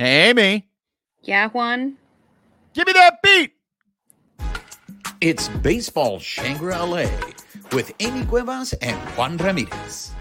Hey, Amy. Yeah, Juan. Give me that beat. It's Baseball Shangri La with Amy Cuevas and Juan Ramirez.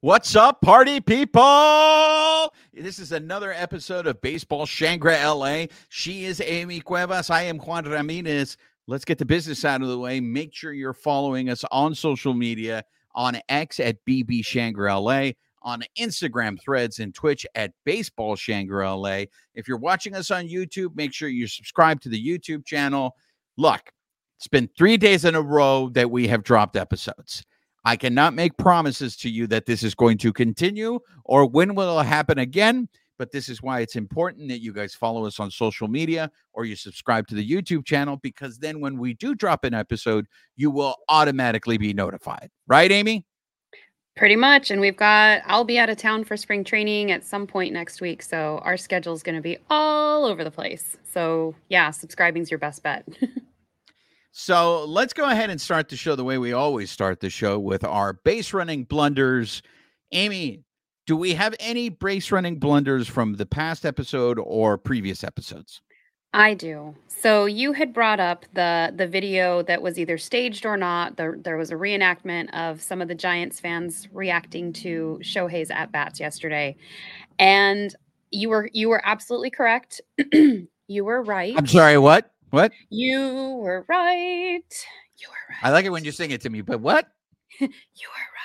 What's up, party people? This is another episode of Baseball Shangri LA. She is Amy Cuevas. I am Juan Ramirez. Let's get the business out of the way. Make sure you're following us on social media on X at BB Shangri LA, on Instagram threads and Twitch at Baseball Shangri LA. If you're watching us on YouTube, make sure you subscribe to the YouTube channel. Look, it's been three days in a row that we have dropped episodes. I cannot make promises to you that this is going to continue or when will it happen again. But this is why it's important that you guys follow us on social media or you subscribe to the YouTube channel because then when we do drop an episode, you will automatically be notified. Right, Amy? Pretty much. And we've got, I'll be out of town for spring training at some point next week. So our schedule is going to be all over the place. So yeah, subscribing's your best bet. So let's go ahead and start the show the way we always start the show with our base running blunders. Amy, do we have any base running blunders from the past episode or previous episodes? I do. So you had brought up the the video that was either staged or not. There, there was a reenactment of some of the Giants fans reacting to Shohei's at bats yesterday, and you were you were absolutely correct. you were right. I'm sorry, what? What? You were right. You were right. I like it when you sing it to me, but what? you were right.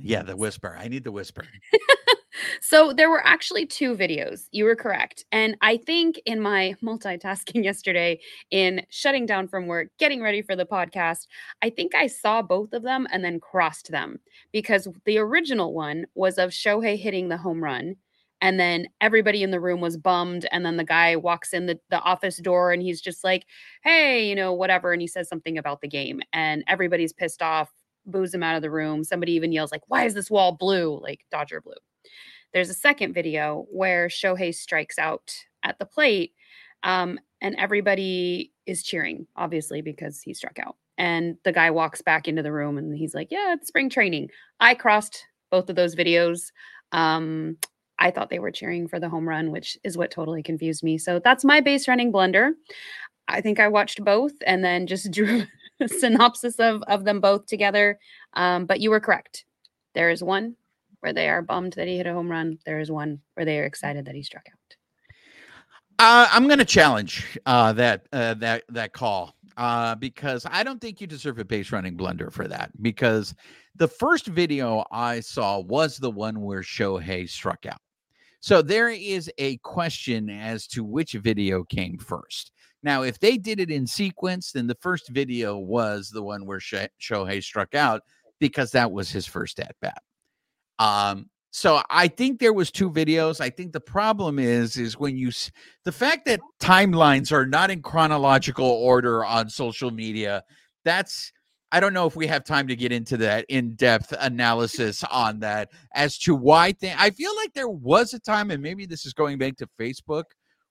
Yeah, the whisper. I need the whisper. so there were actually two videos. You were correct. And I think in my multitasking yesterday, in shutting down from work, getting ready for the podcast, I think I saw both of them and then crossed them because the original one was of Shohei hitting the home run and then everybody in the room was bummed and then the guy walks in the, the office door and he's just like hey you know whatever and he says something about the game and everybody's pissed off boos him out of the room. Somebody even yells like why is this wall blue? Like dodger blue. There's a second video where shohei strikes out at the plate um, and everybody is cheering obviously because he struck out. And the guy walks back into the room and he's like yeah it's spring training. I crossed both of those videos. Um, I thought they were cheering for the home run, which is what totally confused me. So that's my base running blunder. I think I watched both and then just drew synopsis of, of them both together. Um, but you were correct. There is one where they are bummed that he hit a home run. There is one where they are excited that he struck out. Uh, I'm going to challenge uh, that uh, that that call uh, because I don't think you deserve a base running blunder for that. Because the first video I saw was the one where Shohei struck out. So there is a question as to which video came first. Now, if they did it in sequence, then the first video was the one where Shohei struck out because that was his first at bat. Um, so I think there was two videos. I think the problem is is when you the fact that timelines are not in chronological order on social media. That's I don't know if we have time to get into that in-depth analysis on that as to why th- I feel like there was a time, and maybe this is going back to Facebook,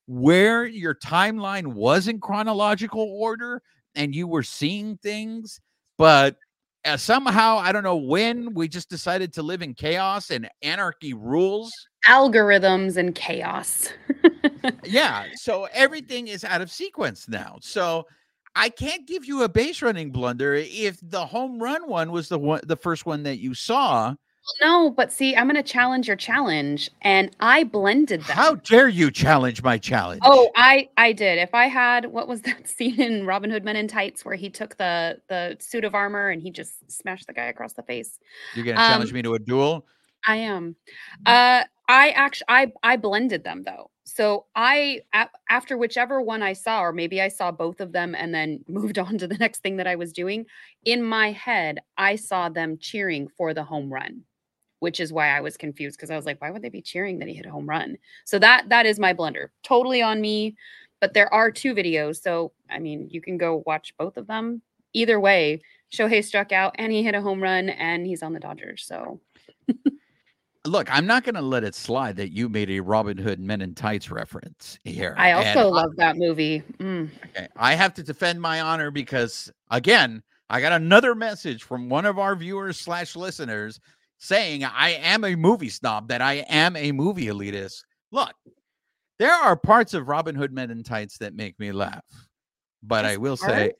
where your timeline was in chronological order and you were seeing things, but uh, somehow I don't know when we just decided to live in chaos and anarchy rules. Algorithms and chaos. yeah, so everything is out of sequence now. So I can't give you a base running blunder if the home run one was the one, the first one that you saw. No, but see, I'm going to challenge your challenge, and I blended them. How dare you challenge my challenge? Oh, I I did. If I had what was that scene in Robin Hood Men in Tights where he took the the suit of armor and he just smashed the guy across the face? You're going to um, challenge me to a duel? I am. Uh, I actually I I blended them though. So I after whichever one I saw, or maybe I saw both of them and then moved on to the next thing that I was doing. In my head, I saw them cheering for the home run, which is why I was confused because I was like, why would they be cheering that he hit a home run? So that that is my blunder, totally on me. But there are two videos, so I mean, you can go watch both of them. Either way, Shohei struck out and he hit a home run, and he's on the Dodgers. So. look, I'm not going to let it slide that you made a Robin Hood Men in Tights reference here. I also and love I, that movie. Mm. Okay, I have to defend my honor because again, I got another message from one of our viewers slash listeners saying I am a movie snob, that I am a movie elitist. Look, there are parts of Robin Hood Men in Tights that make me laugh, but I will say,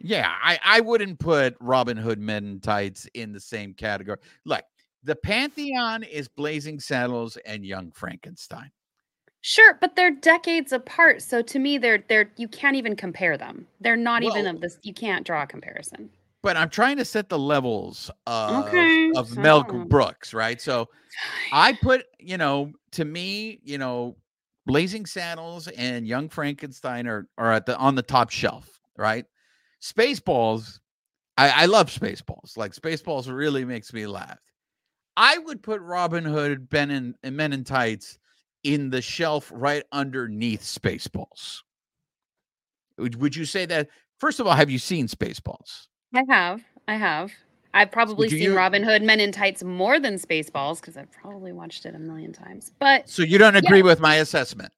yeah, I, I wouldn't put Robin Hood Men in Tights in the same category. Look, the pantheon is Blazing Saddles and Young Frankenstein. Sure, but they're decades apart. So to me, they're they're you can't even compare them. They're not even of this. You can't draw a comparison. But I'm trying to set the levels of, Okay, of Mel Brooks, right? So I put, you know, to me, you know, Blazing Saddles and Young Frankenstein are are at the on the top shelf, right? Spaceballs, I, I love Spaceballs. Like Spaceballs really makes me laugh. I would put Robin Hood, Ben and, and Men in Tights in the shelf right underneath Spaceballs. Would, would you say that? First of all, have you seen Spaceballs? I have, I have. I've probably seen you- Robin Hood Men in Tights more than Spaceballs because I've probably watched it a million times. But So you don't agree with my assessment?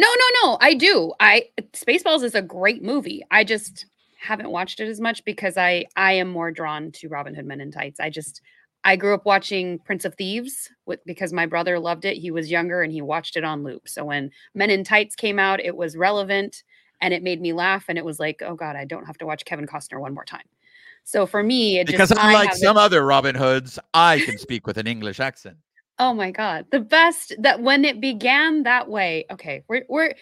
no, no, no, I do. I Spaceballs is a great movie. I just haven't watched it as much because I I am more drawn to Robin Hood Men in Tights. I just I grew up watching Prince of Thieves with because my brother loved it. He was younger and he watched it on loop. So when Men in Tights came out, it was relevant and it made me laugh and it was like, "Oh god, I don't have to watch Kevin Costner one more time." So for me, it Because just unlike have it- some other Robin Hoods, I can speak with an English accent. Oh my god, the best that when it began that way. Okay, we're we're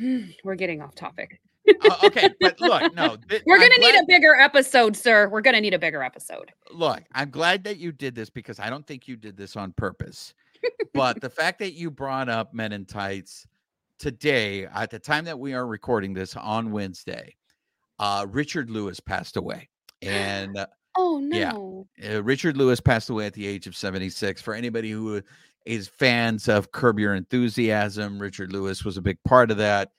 we're getting off topic. Uh, okay, but look, no, th- We're gonna need a bigger episode, sir. We're gonna need a bigger episode. look. I'm glad that you did this because I don't think you did this on purpose. but the fact that you brought up Men in Tights today, at the time that we are recording this on Wednesday, uh, Richard Lewis passed away, and uh, Oh Yeah. no. Uh, Richard Lewis passed away at the age of 76. For anybody who is fans of Curb Your Enthusiasm, Richard Lewis was a big part of that.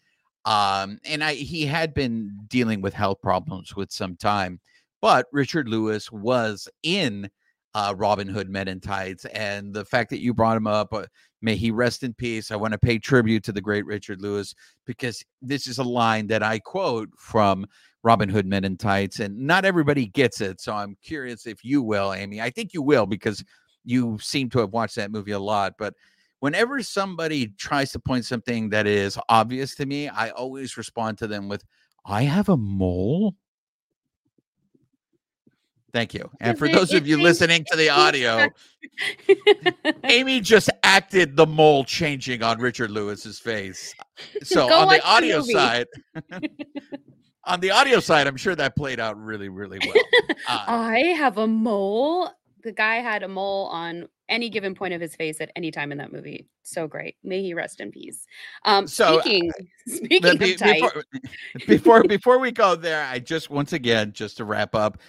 Um, and I he had been dealing with health problems with some time, but Richard Lewis was in uh, Robin Hood Men in Tights, and the fact that you brought him up, uh, may he rest in peace. I want to pay tribute to the great Richard Lewis because this is a line that I quote from Robin Hood Men in Tights, and not everybody gets it. So I'm curious if you will, Amy. I think you will because you seem to have watched that movie a lot. But whenever somebody tries to point something that is obvious to me, I always respond to them with, I have a mole. Thank you. And for those of you listening to the audio, Amy just acted the mole changing on Richard Lewis's face. So on the the audio movie. side, on the audio side, I'm sure that played out really, really well. Uh, I have a mole. The guy had a mole on any given point of his face at any time in that movie. So great. May he rest in peace. Um, So, uh, speaking speaking be- of tight, before, before before we go there, I just once again just to wrap up,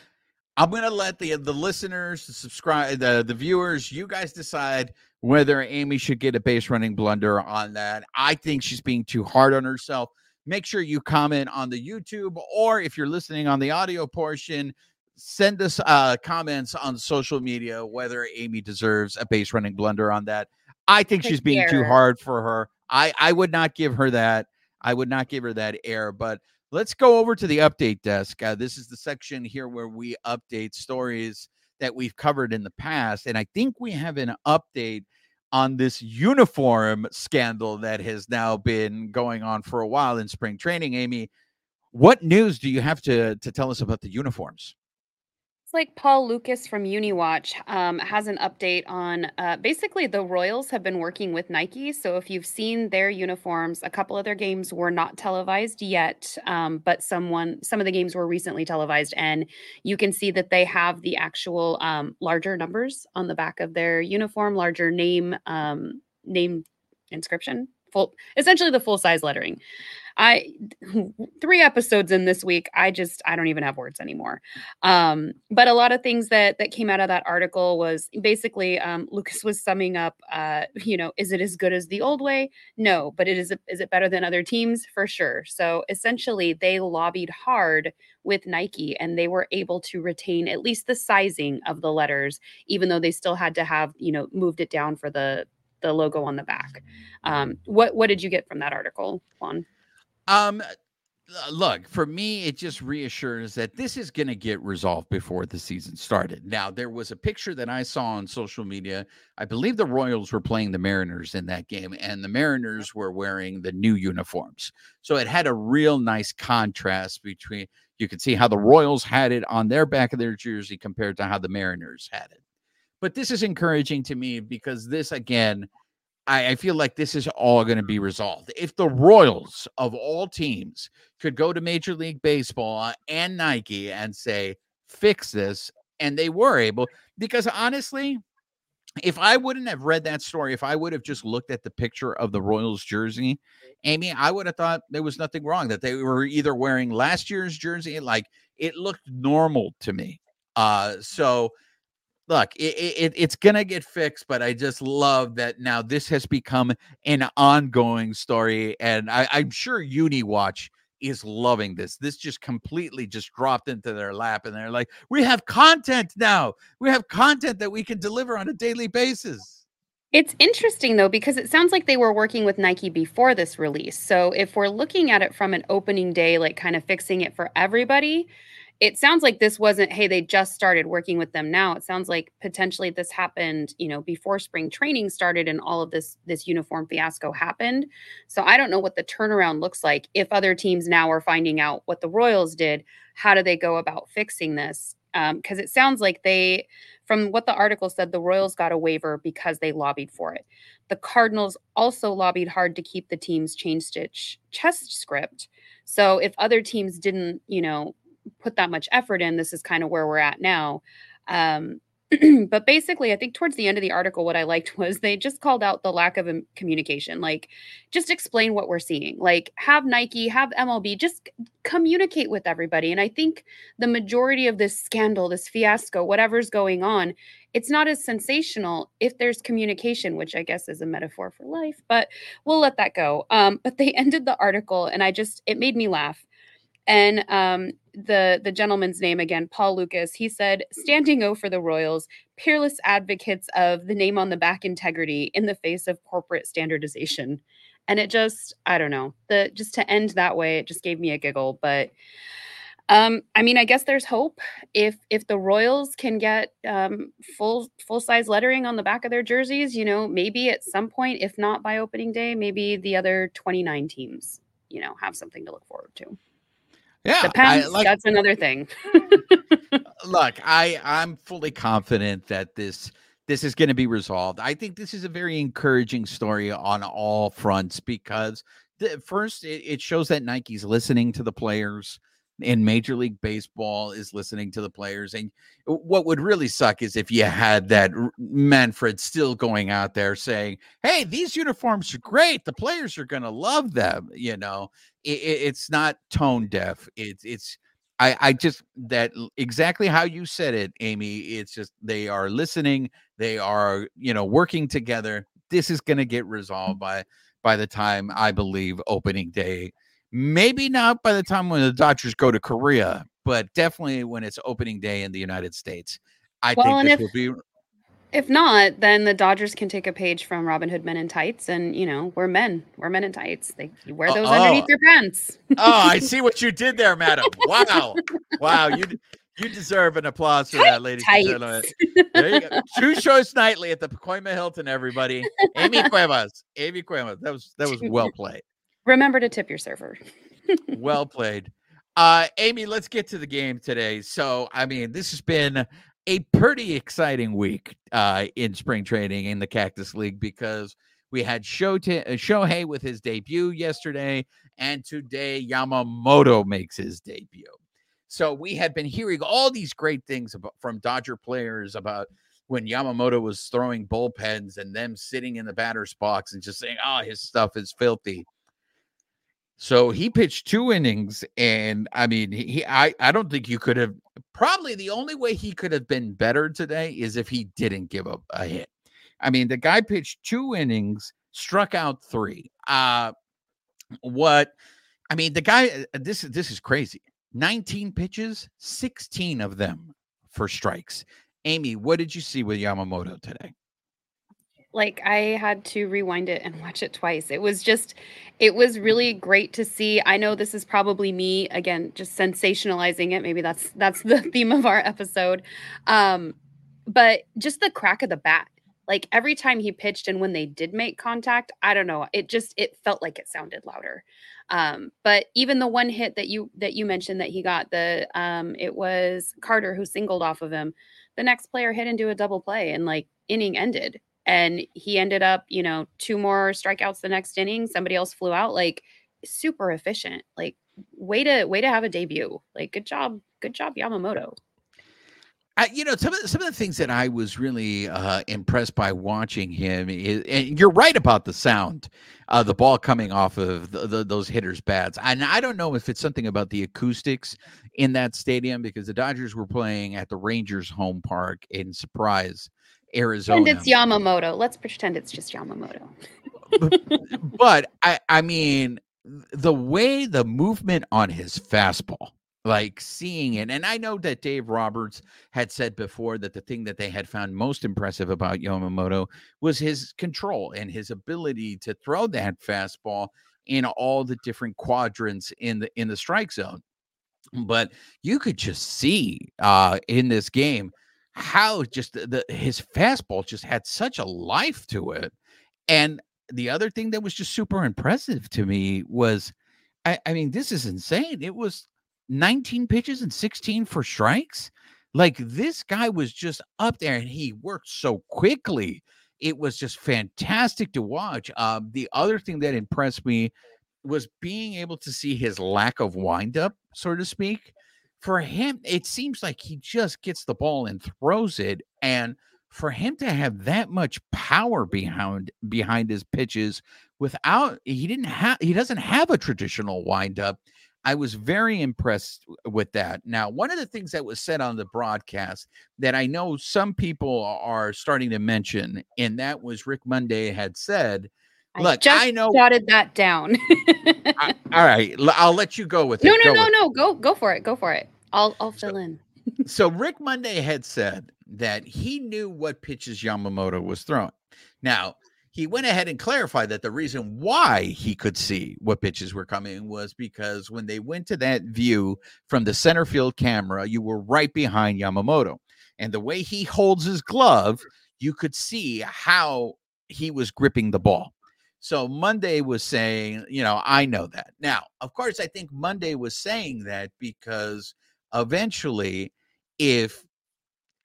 I'm gonna let the the listeners, the subscribe, the the viewers, you guys decide whether Amy should get a base running blunder on that. I think she's being too hard on herself. Make sure you comment on the YouTube, or if you're listening on the audio portion, send us uh, comments on social media whether Amy deserves a base running blunder on that. I think Take she's being too hard for her. I I would not give her that. I would not give her that air. But let's go over to the update desk. Uh, this is the section here where we update stories that we've covered in the past, and I think we have an update on this uniform scandal that has now been going on for a while in spring training. Amy, what news do you have to to tell us about the uniforms? Like Paul Lukas from UniWatch um, has an update on uh, basically the Royals have been working with Nike. So if you've seen their uniforms, a couple of their games were not televised yet, um, but someone some of the games were recently televised, and you can see that they have the actual um, larger numbers on the back of their uniform, larger name um, name inscription, full essentially the full size lettering. I three episodes in this week. I just I don't even have words anymore. Um, but a lot of things that that came out of that article was basically um, Lukas was summing up. Uh, you know, is it as good as the old way? No, but it is. Is it better than other teams? For sure. So essentially, they lobbied hard with Nike, and they were able to retain at least the sizing of the letters, even though they still had to have you know moved it down for the the logo on the back. Um, what what did you get from that article, Juan? Um, look, for me, it just reassures that this is going to get resolved before the season started. Now, there was a picture that I saw on social media. I believe the Royals were playing the Mariners in that game, and the Mariners were wearing the new uniforms. So it had a real nice contrast between you could see how the Royals had it on their back of their jersey compared to how the Mariners had it. But this is encouraging to me because this, again, I, I feel like this is all going to be resolved. If the Royals of all teams could go to Major League Baseball and Nike and say, fix this, and they were able, because honestly, if I wouldn't have read that story, if I would have just looked at the picture of the Royals jersey, Amy, I would have thought there was nothing wrong that they were either wearing last year's jersey, like it looked normal to me. Uh, so look, it, it, it's gonna get fixed, but I just love that now this has become an ongoing story, and I, I'm sure UniWatch is loving this. This just completely just dropped into their lap, and they're like, "We have content now. We have content that we can deliver on a daily basis." It's interesting though, because it sounds like they were working with Nike before this release. So if we're looking at it from an opening day, like kind of fixing it for everybody, it sounds like this wasn't, hey, they just started working with them now. It sounds like potentially this happened, you know, before spring training started and all of this this uniform fiasco happened. So I don't know what the turnaround looks like. If other teams now are finding out what the Royals did, how do they go about fixing this? Because um, it sounds like they from what the article said, the Royals got a waiver because they lobbied for it. The Cardinals also lobbied hard to keep the team's chain stitch chest script. So if other teams didn't, you know, put that much effort in, this is kind of where we're at now. Um, but basically, I think towards the end of the article, what I liked was they just called out the lack of communication. Like, just explain what we're seeing. Like, have Nike, have MLB, just communicate with everybody. And I think the majority of this scandal, this fiasco, whatever's going on, it's not as sensational if there's communication, which I guess is a metaphor for life, but we'll let that go. Um, but they ended the article, and I just, it made me laugh. And um, the the gentleman's name again, Paul Lukas. He said, "Standing O for the Royals, peerless advocates of the name on the back integrity in the face of corporate standardization." And it just, I don't know, the just to end that way, it just gave me a giggle. But um, I mean, I guess there's hope if if the Royals can get um, full full size lettering on the back of their jerseys. You know, maybe at some point, if not by opening day, maybe the other 29 teams, you know, have something to look forward to. Yeah. I, like, that's another thing. Uh, look, I I'm fully confident that this this is going to be resolved. I think this is a very encouraging story on all fronts because the, first it, it shows that Nike's listening to the players in Major League Baseball is listening to the players. And what would really suck is if you had that Manfred still going out there saying, Hey, these uniforms are great. The players are going to love them. You know, it, it's not tone deaf. It's, it's, I, I just that exactly how you said it, Amy. It's just they are listening, they are, you know, working together. This is going to get resolved by by the time I believe opening day Maybe not by the time when the Dodgers go to Korea, but definitely when it's opening day in the United States. I well, think this if, will be. If not, then the Dodgers can take a page from Robin Hood Men in Tights, and you know we're men, we're men in tights. They you wear those uh, oh. underneath your pants. oh, I see what you did there, madam. Wow, wow, you you deserve an applause for Tight that, ladies tights. and gentlemen. There you go. Two shows nightly at the Pacoima Hilton, everybody. Amy Cuevas, Amy Cuevas. That was that was well played. Remember to tip your server. well played. Uh, Amy, let's get to the game today. So, I mean, this has been a pretty exciting week uh, in spring training in the Cactus League because we had Shohei, uh, Shohei with his debut yesterday, and today Yamamoto makes his debut. So we had been hearing all these great things about, from Dodger players about when Yamamoto was throwing bullpens and them sitting in the batter's box and just saying, "Oh, his stuff is filthy." So he pitched two innings, and I mean, he I I don't think you could have. Probably the only way he could have been better today is if he didn't give up a hit. I mean, the guy pitched two innings, struck out three. Uh what? I mean, the guy. Uh, this this is crazy. Nineteen pitches, sixteen of them for strikes. Amy, what did you see with Yamamoto today? Like I had to rewind it and watch it twice. It was just it was really great to see. I know this is probably me again just sensationalizing it. Maybe that's that's the theme of our episode. Um but just the crack of the bat. Like every time he pitched and when they did make contact, I don't know, it just it felt like it sounded louder. Um but even the one hit that you that you mentioned that he got the um it was Carter who singled off of him. The next player hit into a double play and like inning ended and he ended up, you know, two more strikeouts the next inning. Somebody else flew out. Like super efficient. Like way to way to have a debut. Like good job, good job, Yamamoto. You know, some of the, some of the things that I was really uh, impressed by watching him is, and you're right about the sound, uh, the ball coming off of the, the, those hitters' bats. And I don't know if it's something about the acoustics in that stadium because the Dodgers were playing at the Rangers' home park in Surprise, Arizona. And it's Yamamoto. Let's pretend it's just Yamamoto. but I, I mean, the way the movement on his fastball, like seeing it, and I know that Dave Roberts had said before that the thing that they had found most impressive about Yamamoto was his control and his ability to throw that fastball in all the different quadrants in the in the strike zone. But you could just see uh in this game how just the, the his fastball just had such a life to it. And the other thing that was just super impressive to me was I, I mean, this is insane. It was 19 pitches and 16 for strikes. Like this guy was just up there and he worked so quickly. It was just fantastic to watch. Um, the other thing that impressed me was being able to see his lack of windup, so to speak for him, it seems like he just gets the ball and throws it. And for him to have that much power behind behind his pitches without he didn't have he doesn't have a traditional windup. I was very impressed with that. Now, one of the things that was said on the broadcast that I know some people are starting to mention, and that was Rick Monday had said, Look, I, I know. Jotted that down. I, all right, I'll let you go with it. No, no, no, no. Go, go for it. Go for it. I'll, I'll fill so, in. so Rick Monday had said that he knew what pitches Yamamoto was throwing. Now he went ahead and clarified that the reason why he could see what pitches were coming was because when they went to that view from the center field camera, you were right behind Yamamoto, and the way he holds his glove, you could see how he was gripping the ball. So Monday was saying, you know, I know that. Now, of course, I think Monday was saying that because eventually, if,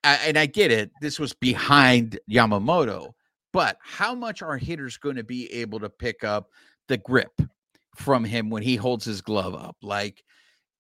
and I get it, this was behind Yamamoto, but how much are hitters going to be able to pick up the grip from him when he holds his glove up? Like,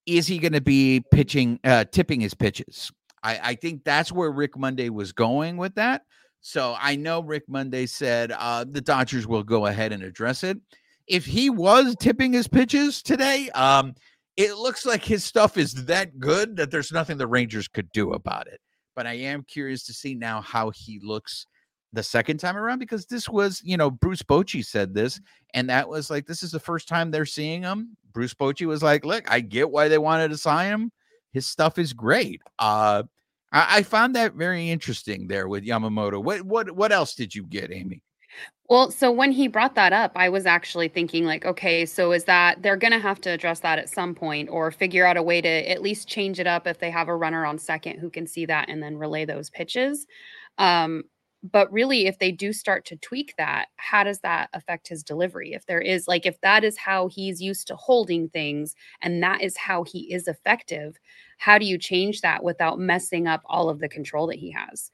is he going to be pitching, uh, tipping his pitches? I, I think that's where Rick Monday was going with that. So I know Rick Monday said uh, the Dodgers will go ahead and address it. If he was tipping his pitches today, um, it looks like his stuff is that good that there's nothing the Rangers could do about it. But I am curious to see now how he looks the second time around because this was, you know, Bruce Bochy said this, and that was like this is the first time they're seeing him. Bruce Bochy was like, "Look, I get why they wanted to sign him. His stuff is great." Uh, I, I found that very interesting there with Yamamoto. What what what else did you get, Amy? Well, so when he brought that up, I was actually thinking, like, okay, so is that they're going to have to address that at some point or figure out a way to at least change it up if they have a runner on second who can see that and then relay those pitches. Um, but really, if they do start to tweak that, how does that affect his delivery? If there is, like, if that is how he's used to holding things and that is how he is effective, how do you change that without messing up all of the control that he has?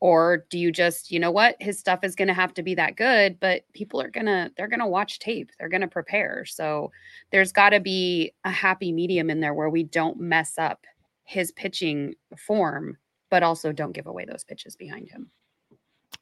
Or do you just, you know what, his stuff is going to have to be that good, but people are going to, they're going to watch tape, they're going to prepare. So there's got to be a happy medium in there where we don't mess up his pitching form, but also don't give away those pitches behind him.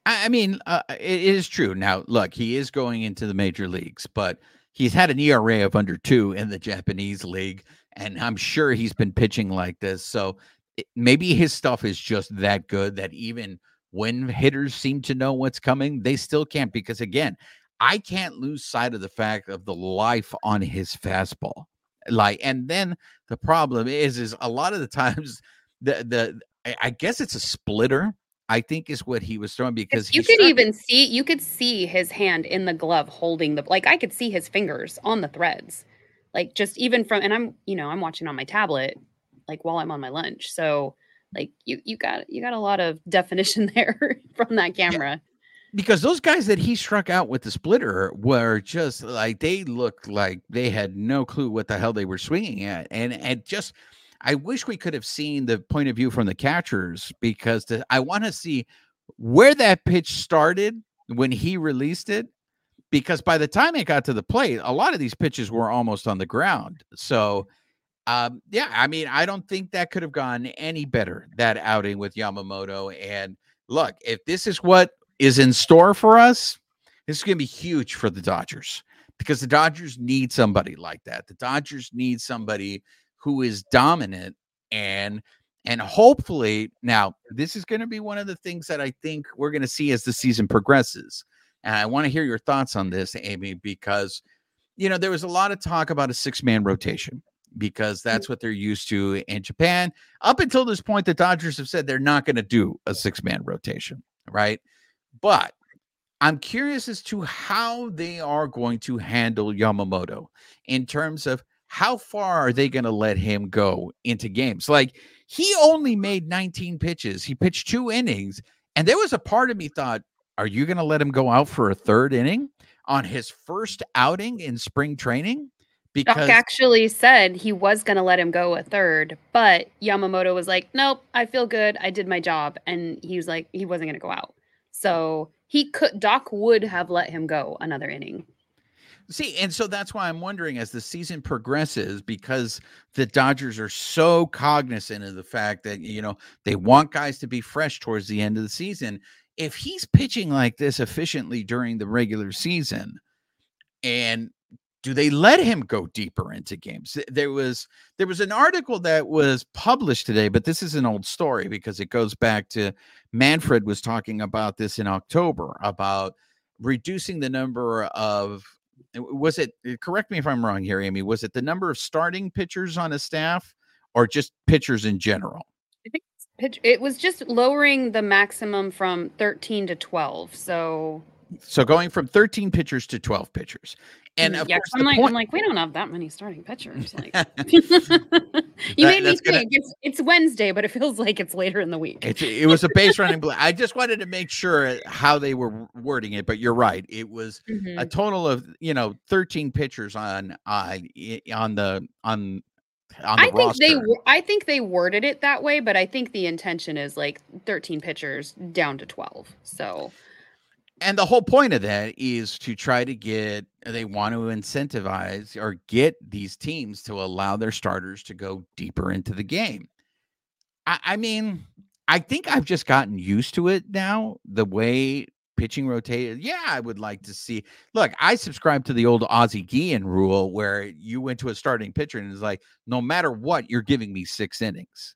I mean, uh, it is true. Now, look, he is going into the major leagues, but he's had an ERA of under two in the Japanese league and I'm sure he's been pitching like this. So it, maybe his stuff is just that good that even when hitters seem to know what's coming, they still can't. Because again, I can't lose sight of the fact of the life on his fastball. Like, and then the problem is, is a lot of the times the the I guess it's a splitter I think is what he was throwing because you could even see you could see his hand in the glove holding the like I could see his fingers on the threads. Like just even from and I'm you know, I'm watching on my tablet like while I'm on my lunch. So like you you got you got a lot of definition there from that camera. Yeah because those guys that he struck out with the splitter were just like they looked like they had no clue what the hell they were swinging at and and just i wish we could have seen the point of view from the catchers because the, i want to see where that pitch started when he released it because by the time it got to the plate a lot of these pitches were almost on the ground so um, yeah i mean i don't think that could have gone any better that outing with yamamoto and look if this is what is in store for us, this is going to be huge for the Dodgers because the Dodgers need somebody like that. The Dodgers need somebody who is dominant and and hopefully now this is going to be one of the things that I think we're going to see as the season progresses. And I want to hear your thoughts on this, Amy, because you know there was a lot of talk about a six-man rotation because mm. that's what they're used to in Japan. Up until this point, the Dodgers have said they're not going to do a six-man rotation, right? But I'm curious as to how they are going to handle Yamamoto in terms of how far are they going to let him go into games? Like he only made 19 pitches. He pitched two innings. And there was a part of me thought, are you going to let him go out for a third inning on his first outing in spring training? Because Doc actually said he was going to let him go a third, but Yamamoto was like, nope, I feel good. I did my job. And he was like, he wasn't going to go out. So he could Doc would have let him go another inning. See, and so that's why I'm wondering as the season progresses, because the Dodgers are so cognizant of the fact that, you know, they want guys to be fresh towards the end of the season. If he's pitching like this efficiently during the regular season, and do they let him go deeper into games there was there was an article that was published today but this is an old story because it goes back to manfred was talking about this in october about reducing the number of was it uh, correct me if i'm wrong here amy was it the number of starting pitchers on a staff or just pitchers in general? I think pitch it was just lowering the maximum from 13 to 12 so so going from 13 pitchers to 12 pitchers and yeah, I'm like, point- I'm like, we don't have that many starting pitchers. Like, you that, made me think gonna... it's, it's, Wednesday, but it feels like it's later in the week. It, it was a base running. I just wanted to make sure how they were wording it, but you're right. It was mm-hmm. a total of you know 13 pitchers on uh, on the on I think they I think they worded it that way, but I think the intention is like 13 pitchers down to 12. So and the whole point of that is to try to get they want to incentivize or get these teams to allow their starters to go deeper into the game. I, I mean, I think I've just gotten used to it now. The way pitching rotated. Yeah, I would like to see. Look, I subscribe to the old Ozzie Guillen rule where you went to a starting pitcher and it's like, no matter what, you're giving me six innings.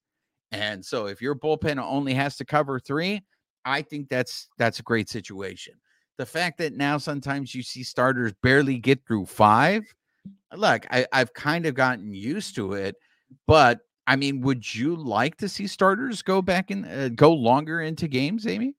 And so if your bullpen only has to cover three, I think that's that's a great situation. The fact that now sometimes you see starters barely get through five, look, I, I've kind of gotten used to it, but I mean, would you like to see starters go back and uh, go longer into games, Amy?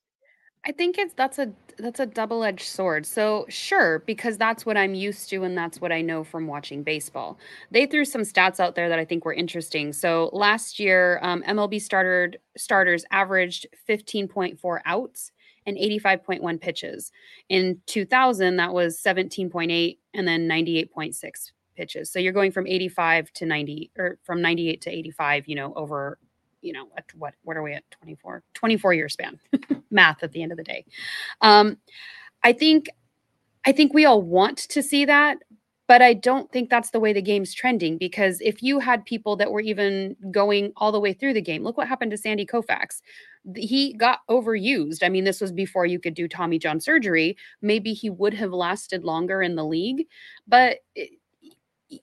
I think it's that's a that's a double-edged sword. So sure, because that's what I'm used to and that's what I know from watching baseball. They threw some stats out there that I think were interesting. So last year, um, MLB started starters averaged 15.4 outs and 85.1 pitches. In 2000, that was 17.8 and then 98.6 pitches. So you're going from 85 to 90 or from 98 to 85, you know, over you know, at what what are we at 24 24 year span. Math at the end of the day. Um I think I think we all want to see that, but I don't think that's the way the game's trending because if you had people that were even going all the way through the game, look what happened to Sandy Koufax. He got overused. I mean, this was before you could do Tommy John surgery. Maybe he would have lasted longer in the league, but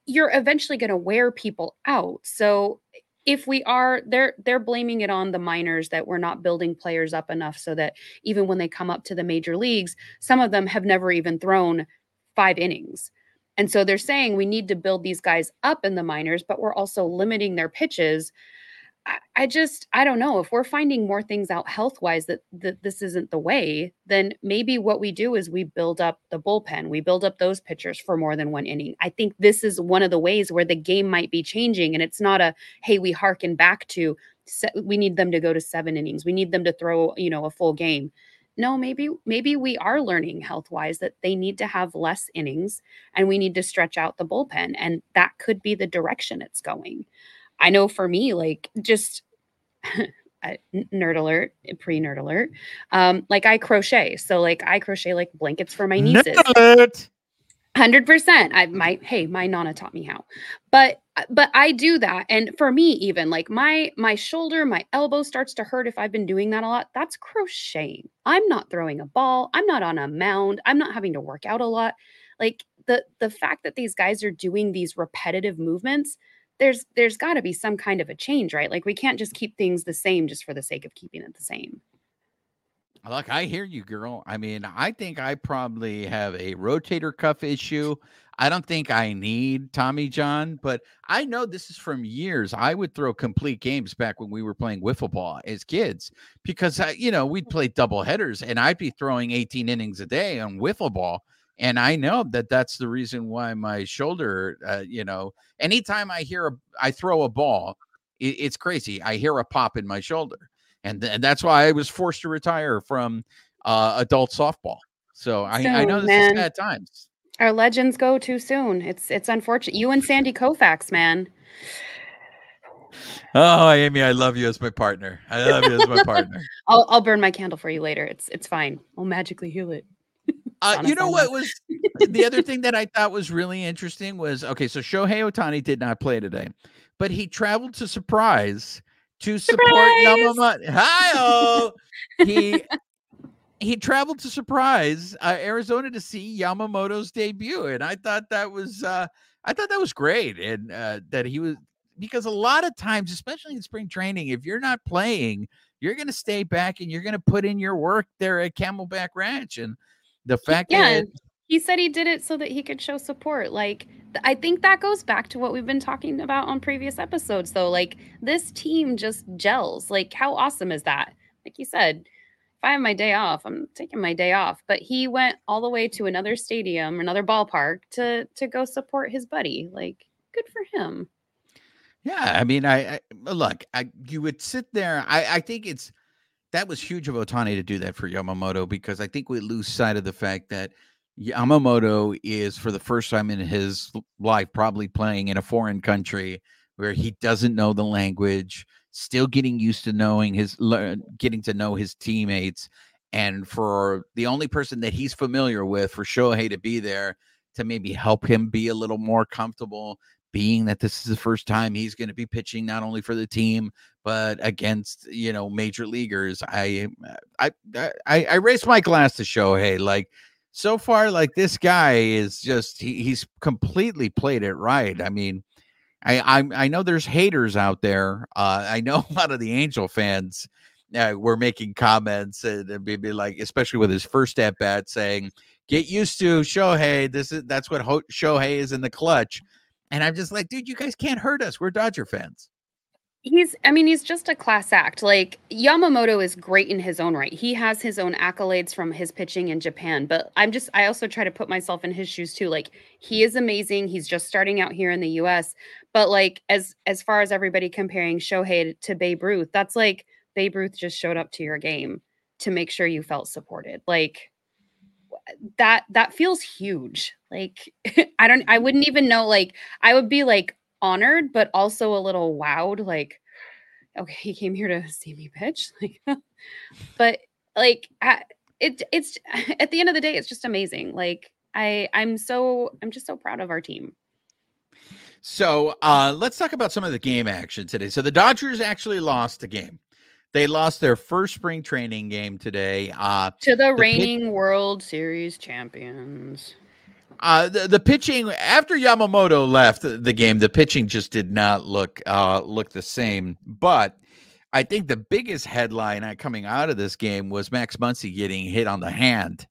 you're eventually going to wear people out. So if we are they're they're blaming it on the minors that we're not building players up enough so that even when they come up to the major leagues some of them have never even thrown five innings and so they're saying we need to build these guys up in the minors but we're also limiting their pitches I, just I don't know if we're finding more things out health wise that, that this isn't the way, then maybe what we do is we build up the bullpen, we build up those pitchers for more than one inning. I think this is one of the ways where the game might be changing, and it's not a hey we harken back to we need them to go to seven innings, we need them to throw you know a full game. No, maybe maybe we are learning health wise that they need to have less innings and we need to stretch out the bullpen, and that could be the direction it's going. I know for me, like just nerd alert, pre nerd alert. Um, like I crochet, so like I crochet like blankets for my nieces. Hundred percent. I might. hey, my nana taught me how, but but I do that, and for me, even like my my shoulder, my elbow starts to hurt if I've been doing that a lot. That's crocheting. I'm not throwing a ball. I'm not on a mound. I'm not having to work out a lot. Like the the fact that these guys are doing these repetitive movements there's there's got to be some kind of a change, right? Like we can't just keep things the same just for the sake of keeping it the same. Look, I hear you, girl. I mean, I think I probably have a rotator cuff issue. I don't think I need Tommy John, but I know this is from years. I would throw complete games back when we were playing wiffle ball as kids because, I, you know, we'd play double headers and I'd be throwing 18 innings a day on wiffle ball and I know that that's the reason why my shoulder, uh, you know, anytime I hear a, I throw a ball, it, it's crazy. I hear a pop in my shoulder, and, th- and that's why I was forced to retire from uh, adult softball. So I, so, I know this man, is bad times. Our legends go too soon. It's it's unfortunate. You and Sandy Koufax, man. Oh, Amy, I love you as my partner. I love you as my partner. I'll I'll burn my candle for you later. It's it's fine. I'll magically heal it. Uh, you know what was the other thing that I thought was really interesting was okay. So Shohei Ohtani did not play today, but he traveled to Surprise to support Yamamoto. Hi, he he traveled to Surprise uh, Arizona to see Yamamoto's debut, and I thought that was uh, I thought that was great, and uh, that he was because a lot of times, especially in spring training, if you're not playing, you're going to stay back and you're going to put in your work there at Camelback Ranch, and the fact yeah, that he said he did it so that he could show support. Like I think that goes back to what we've been talking about on previous episodes though. Like this team just gels. Like how awesome is that? Like you said, I have my day off, I'm taking my day off. But he went all the way to another stadium, another ballpark to to go support his buddy. Like good for him. Yeah, I mean, I, I look, I you would sit there. I I think it's that was huge of Ohtani to do that for Yamamoto because I think we lose sight of the fact that Yamamoto is for the first time in his life probably playing in a foreign country where he doesn't know the language, still getting used to knowing his getting to know his teammates and for the only person that he's familiar with for Shohei to be there to maybe help him be a little more comfortable being that this is the first time he's going to be pitching not only for the team but against you know major leaguers. I uh, uh, I I, I raised my glass to Shohei. Like so far, like this guy is just he, he's completely played it right. I mean. I, I I know there's haters out there. Uh, I know a lot of the Angel fans uh, were making comments and, and maybe like, especially with his first at bat, saying, "Get used to Shohei. This is that's what Ho- Shohei is in the clutch." And I'm just like, dude, you guys can't hurt us. We're Dodger fans. He's, I mean, he's just a class act. Like Yamamoto is great in his own right. He has his own accolades from his pitching in Japan, but I'm just, I also try to put myself in his shoes too. Like he is amazing. He's just starting out here in the US, but like as, as far as everybody comparing Shohei to Babe Ruth, that's like Babe Ruth just showed up to your game to make sure you felt supported. Like that, that feels huge. Like I don't, I wouldn't even know, like I would be like, honored, but also a little wowed. Like, okay, he came here to see me pitch. Like, but like, it it's at the end of the day, it's just amazing. Like, I I'm so I'm just so proud of our team. So uh, let's talk about some of the game action today. So the Dodgers actually lost the game. They lost their first spring training game today uh, to the, the reigning pit- World Series champions. Uh, the, the pitching after Yamamoto left the game, the pitching just did not look uh, look the same. But I think the biggest headline coming out of this game was Max Muncy getting hit on the hand.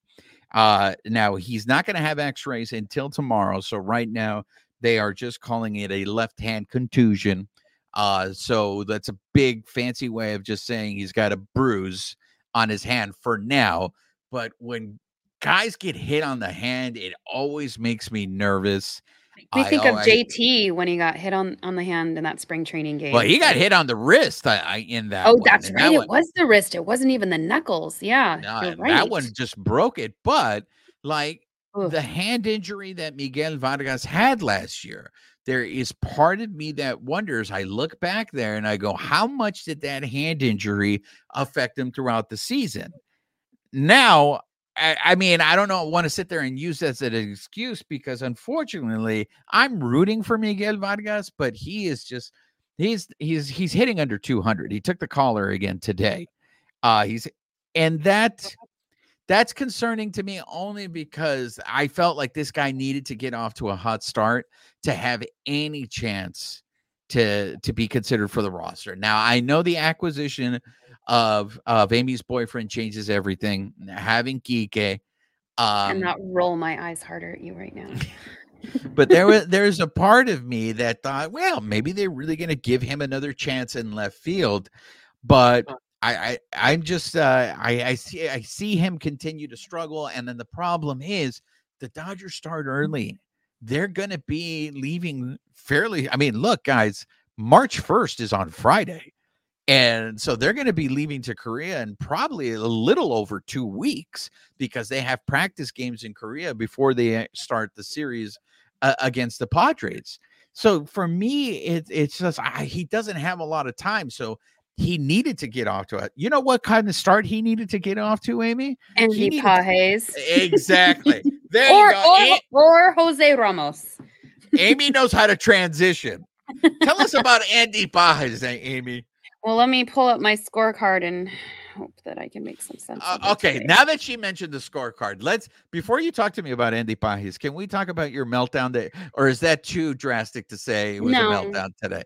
Uh, now he's not going to have X-rays until tomorrow. So right now they are just calling it a left hand contusion. Uh, so that's a big fancy way of just saying he's got a bruise on his hand for now. But when guys get hit on the hand, it always makes me nervous. We I- think of I- JT when he got hit on on the hand in that spring training game. Well, he got hit on the wrist I, I, in that. Oh, one, that's and right. that It one- was the wrist. It wasn't even the knuckles. Yeah, No, right. that one just broke it. But like Ugh. the hand injury that Miguel Vargas had last year, there is part of me that wonders. I look back there and I go, how much did that hand injury affect him throughout the season? Now, I, I mean, I don't know. Want to sit there and use that as an excuse because unfortunately, I'm rooting for Miguel Vargas, but he is just he's he's he's hitting under 200. He took the collar again today. Uh, he's and that that's concerning to me only because I felt like this guy needed to get off to a hot start to have any chance to to be considered for the roster. Now I know the acquisition of of Amy's boyfriend changes everything. Having Kike, um, not roll my eyes harder at you right now. but there was there's a part of me that thought, well, maybe they're really going to give him another chance in left field, but I, I I'm just uh, I I see I see him continue to struggle, and then the problem is the Dodgers start early. They're going to be leaving fairly. I mean, look, guys, March 1st is on Friday. And so they're going to be leaving to Korea in probably a little over two weeks because they have practice games in Korea before they uh, start the series uh, against the Padres. So for me, it, it's just I, he doesn't have a lot of time. So he needed to get off to it. You know what kind of start he needed to get off to, Amy? Andy Pages. Exactly. There Or, you go. or, or Jose Ramos. Amy knows how to transition. Tell us about Andy Pages, Amy. Well, let me pull up my scorecard and hope that I can make some sense. Uh, of it okay, today. now that she mentioned the scorecard, let's before you talk to me about Andy Pages, can we talk about your meltdown day, or is that too drastic to say it was No. a meltdown today?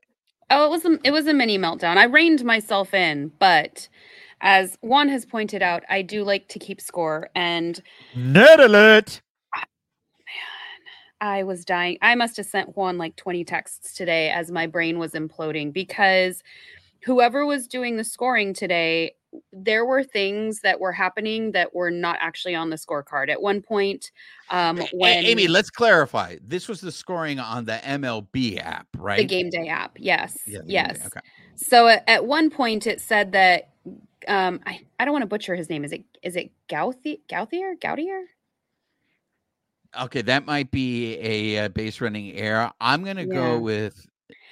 Oh, it was a, it was a mini meltdown. I reined myself in, but as Juan has pointed out, I do like to keep score, and Net alert! Man, I was dying. I must have sent Juan like 20 texts today as my brain was imploding because whoever was doing the scoring today, there were things that were happening that were not actually on the scorecard. At one point, um, A- when Amy, let's clarify. This was the scoring on the MLB app, right? the game day app, yes, Yeah, the game day, yes. Okay. So at, at one point, it said that um, I, I don't want to butcher his name. Is it is it Gauthier? Gauthier? Gautier? Okay, that might be a, uh base running error. I'm gonna Yeah. go with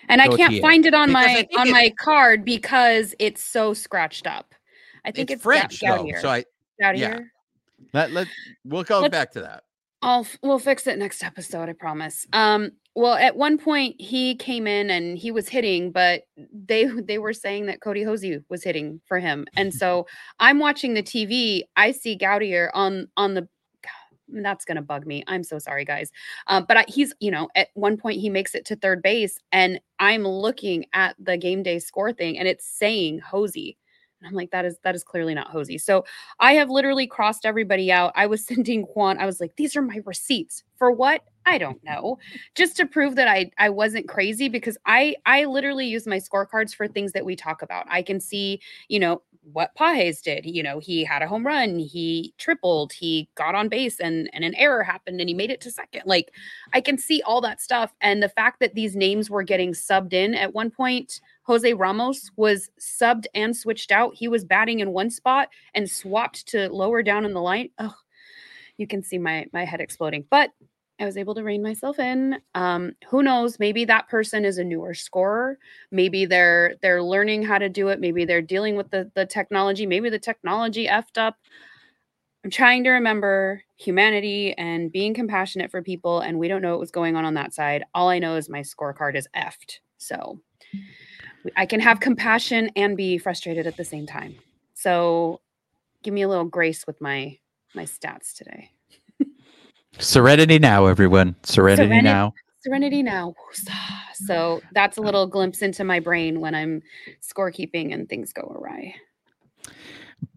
And I can't find it on because my on it- my card because it's so scratched up. I think it's, it's, French Ga- though. So I Gautier. let let we'll go Let's- back to that. I'll we'll fix it next episode, I promise. Um, well, at one point he came in and he was hitting, but they they were saying that Kody Hoese was hitting for him, and so I'm watching the TV. I see Gautier on on the. That's gonna bug me. I'm so sorry, guys. Um, but I, he's, you know, at one point he makes it to third base, and I'm looking at the game day score thing, and it's saying Hoese. And I'm like, that is that is clearly not Hoese. So I have literally crossed everybody out. I was sending Juan, I was like, these are my receipts. For what? I don't know. Just to prove that I I wasn't crazy because I I literally use my scorecards for things that we talk about. I can see, you know, what Pages did. You know, he had a home run, he tripled, he got on base and and an error happened and he made it to second. Like I can see all that stuff and the fact that these names were getting subbed in at one point Jose Ramos was subbed and switched out. He was batting in one spot and swapped to lower down in the line. Oh, you can see my my head exploding. But I was able to rein myself in. Um, who knows? Maybe that person is a newer scorer. Maybe they're they're learning how to do it. Maybe they're dealing with the the technology. Maybe the technology effed up. I'm trying to remember humanity and being compassionate for people, and we don't know what was going on on that side. All I know is my scorecard is effed. So I can have compassion and be frustrated at the same time. So give me a little grace with my my stats today. Serenity now, everyone. Serenity, Serenity. now. Serenity now. So that's a little glimpse into my brain when I'm scorekeeping and things go awry.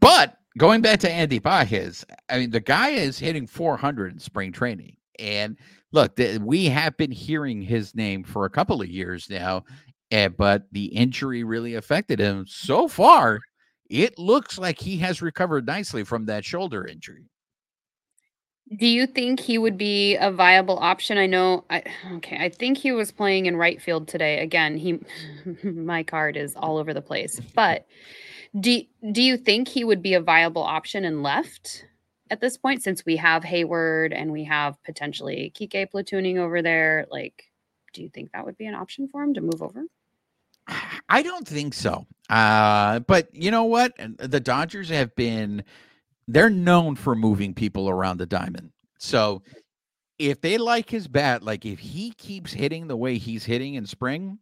But going back to Andy Pages, I mean, the guy is hitting 400 in spring training. And look, th- we have been hearing his name for a couple of years now. eh, but the injury really affected him. So far, it looks like he has recovered nicely from that shoulder injury. Do you think he would be a viable option? I know I okay, I think he was playing in right field today. Again, he my card is all over the place. But do do you think he would be a viable option in left at this point since we have Heyward and we have potentially Kike platooning over there? Like, do you think that would be an option for him to move over? I don't think so. Uh, but you know what? The Dodgers have been they're known for moving people around the diamond. So if they like his bat, like if he keeps hitting the way he's hitting in spring,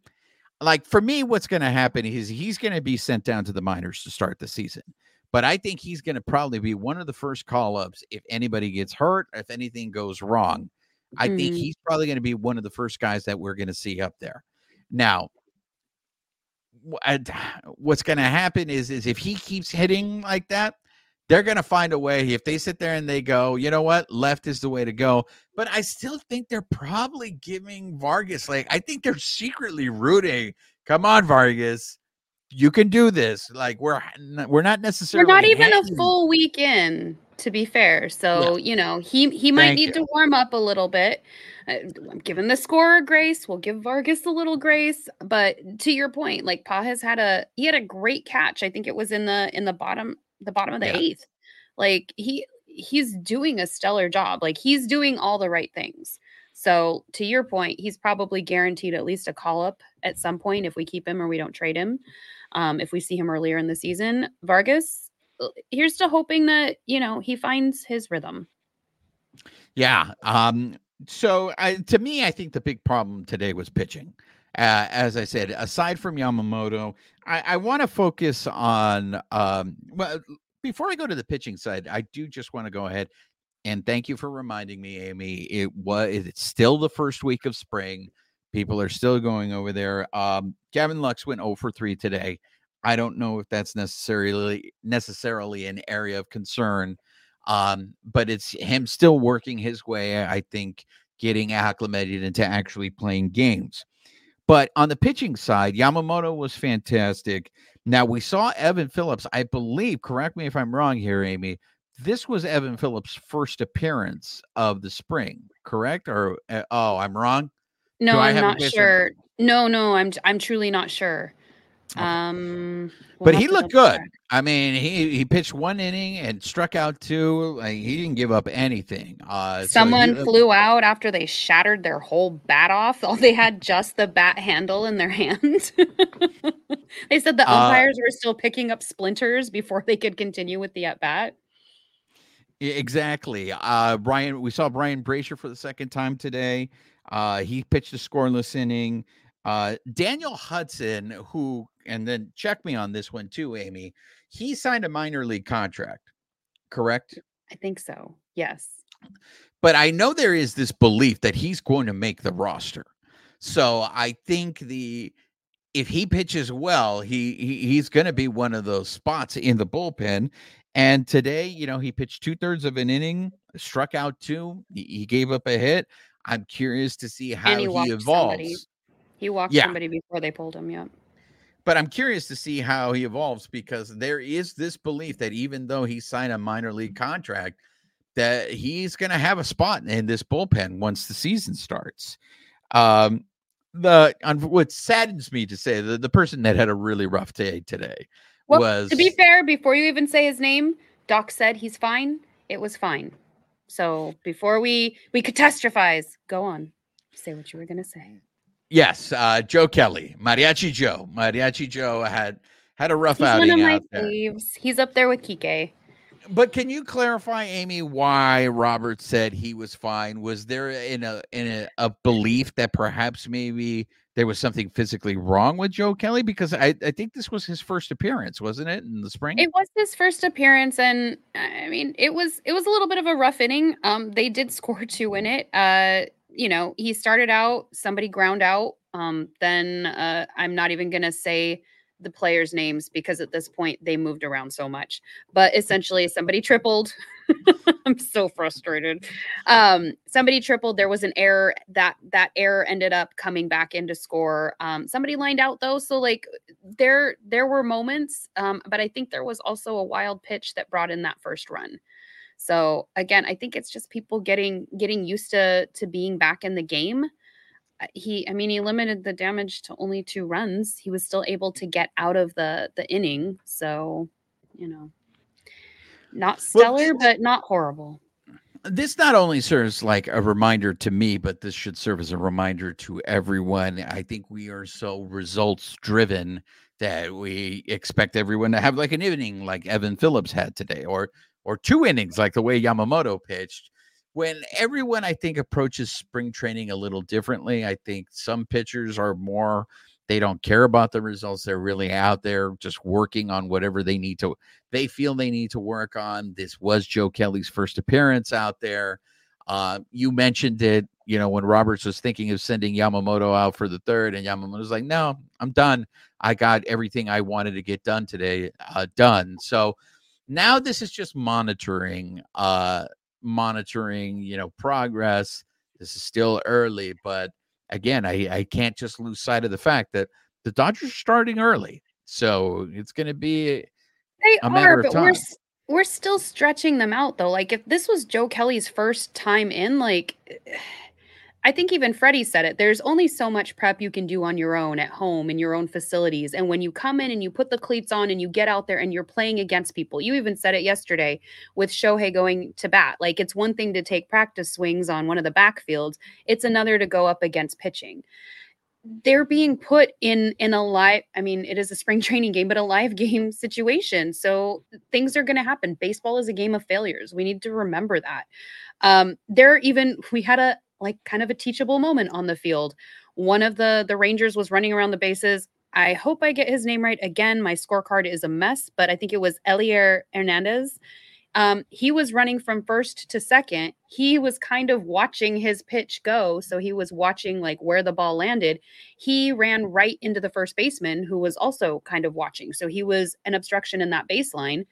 like for me, what's going to happen is he's going to be sent down to the minors to start the season. But I think he's going to probably be one of the first call ups if anybody gets hurt, if anything goes wrong. I mm. think he's probably going to be one of the first guys that we're going to see up there. Now, what's going to happen is, is if he keeps hitting like that, they're going to find a way. If they sit there and they go, you know what, left is the way to go. But I still think they're probably giving Vargas, like, I think they're secretly rooting. Come on, Vargas. You can do this. Like we're we're not necessarily we're not even a full week in, to be fair. So yeah. you know he he might Thank need you. to warm up a little bit. Uh, I'm giving the scorer grace. We'll give Vargas a little grace. But to your point, like Pa has had a he had a great catch. I think it was in the in the bottom the bottom of the yeah. eighth. Like he he's doing a stellar job. Like he's doing all the right things. So to your point, he's probably guaranteed at least a call up at some point if we keep him or we don't trade him. Um, if we see him earlier in the season, Vargas, uh, here's to hoping that you know he finds his rhythm. Yeah. Um, so I, to me, I think the big problem today was pitching. Uh, as I said, aside from Yamamoto, I, I want to focus on. Um, well, before I go to the pitching side, I do just want to go ahead and thank you for reminding me, Amy. It was it's still the first week of spring. People are still going over there. Um, Gavin Lux went 0 for 3 today. I don't know if that's necessarily necessarily an area of concern, um, but it's him still working his way. I think getting acclimated into actually playing games. But on the pitching side, Yamamoto was fantastic. Now we saw Evan Phillips, I believe, correct me if I'm wrong here, Amy. This was Evan Phillips' first appearance of the spring, correct? Or uh, oh, I'm wrong. No, I'm not sure. No, no, I'm I'm truly not sure. Um, we'll but he looked good. I mean, he he pitched one inning and struck out two. Like he didn't give up anything. Uh, Someone so he, flew out after they shattered their whole bat off. All they had just the bat handle in their hand. they said the uh umpires uh, were still picking up splinters before they could continue with the at bat. Exactly. Uh, Brian, we saw Brian Brasier for the second time today. Uh, he pitched a scoreless inning. Uh, Daniel Hudson, who, and then check me on this one too, Amy, he signed a minor league contract, correct? I think so. Yes. But I know there is this belief that he's going to make the roster. So I think the if he pitches well, he, he he's going to be one of those spots in the bullpen. And today, you know, he pitched two thirds of an inning, struck out two, he, he gave up a hit. I'm curious to see how he, he evolves. Somebody. He walked yeah. somebody before they pulled him. Yeah. But I'm curious to see how he evolves because there is this belief that even though he signed a minor league contract, that he's going to have a spot in this bullpen once the season starts. Um, the what saddens me to say the, the person that had a really rough day today well, was to be fair before you even say his name doc said he's fine it was fine so before we we catastrophize, go on. Say what you were going to say. Yes, uh, Joe Kelly, Mariachi Joe. Mariachi Joe had had a rough He's outing. One of my faves. He's up there with Kike. But can you clarify, Amy, why Robert said he was fine? Was there in a in a, a belief that perhaps maybe there was something physically wrong with Joe Kelly? Because I, I think this was his first appearance, wasn't it, in the spring? It was his first appearance, and I mean, it was it was a little bit of a rough inning. Um, they did score two in it. Uh, you know, he started out, somebody ground out. Um, then uh, I'm not even gonna say the players' names because at this point they moved around so much. But essentially, somebody tripled. I'm so frustrated. Um, somebody tripled. There was an error. That that error ended up coming back into score. Um, somebody lined out though, so like there there were moments, um, but I think there was also a wild pitch that brought in that first run. So again, I think it's just people getting getting used to to being back in the game. Uh, he, I mean, he limited the damage to only two runs. He was still able to get out of the the inning. So, you know, not stellar, well, but not horrible. This not only serves like a reminder to me, but this should serve as a reminder to everyone. I think we are so results driven that we expect everyone to have like an evening like Evan Phillips had today, or or two innings like the way Yamamoto pitched. When everyone I think approaches spring training a little differently, I think some pitchers are more they don't care about the results. They're really out there just working on whatever they need to, they feel they need to work on. This was Joe Kelly's first appearance out there. Uh, you mentioned it, you know, when Roberts was thinking of sending Yamamoto out for the third, and Yamamoto was like, no, I'm done. I got everything I wanted to get done today, uh, done. So now this is just monitoring, uh, monitoring, you know, progress. This is still early, but again, I, I can't just lose sight of the fact that the Dodgers are starting early. So it's going to be they are, but we're we're still stretching them out though. Like if this was Joe Kelly's first time in, like I think even Freddie said it. There's only so much prep you can do on your own at home in your own facilities. And when you come in and you put the cleats on and you get out there and you're playing against people, you even said it yesterday with Shohei going to bat. Like it's one thing to take practice swings on one of the backfields, it's another to go up against pitching. They're being put in in a live, I mean, it is a spring training game, but a live game situation. So things are going to happen. Baseball is a game of failures. We need to remember that. Um, there even we had a like kind of a teachable moment on the field. One of the the Rangers was running around the bases. I hope I get his name right. Again, my scorecard is a mess, but I think it was Elier Hernandez. Um, he was running from first to second. He was kind of watching his pitch go. So he was watching like where the ball landed. He ran right into the first baseman who was also kind of watching. So he was an obstruction in that baseline.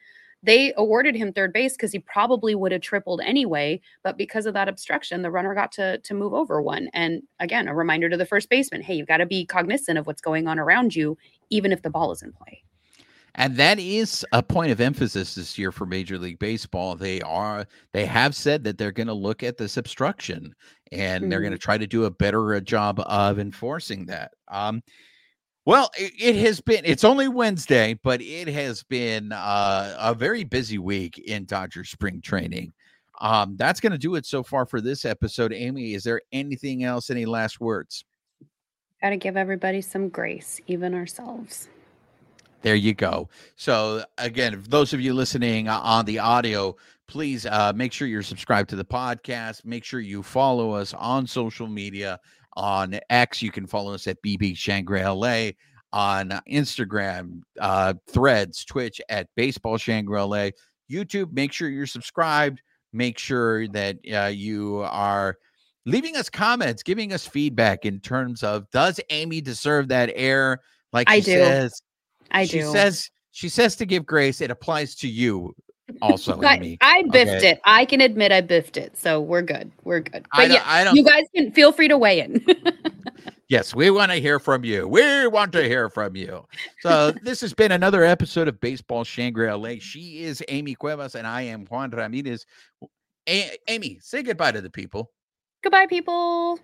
They awarded him third base because he probably would have tripled anyway, but because of that obstruction, the runner got to to move over one. And again, a reminder to the first baseman: hey, you've got to be cognizant of what's going on around you, even if the ball is in play. And that is a point of emphasis this year for Major League Baseball. They are they have said that they're going to look at this obstruction and mm-hmm. they're going to try to do a better uh, job of enforcing that. Um, well, it, it, has been, it's only Wednesday, but it has been uh, a very busy week in Dodger spring training. Um, that's going to do it so far for this episode. Amy, is there anything else? Any last words? Got to give everybody some grace, even ourselves. There you go. So, again, those of you listening on the audio, please uh, make sure you're subscribed to the podcast. Make sure you follow us on social media on X. You can follow us at BB Shangri LA on Instagram, uh, Threads, Twitch at Baseball Shangri LA, YouTube. Make sure you're subscribed. Make sure that uh, you are leaving us comments, giving us feedback in terms of does Amy deserve that air? Like she I do. says, I she do. She says she says to give grace. It applies to you also I, I biffed okay. it. I can admit I biffed it. So we're good. We're good. But I yeah, I don't, you guys can feel free to weigh in. yes, we want to hear from you. We want to hear from you. So this has been another episode of Baseball Shangri LA. She is Amy Cuevas and I am Juan Ramirez. A- Amy, say goodbye to the people. Goodbye, people.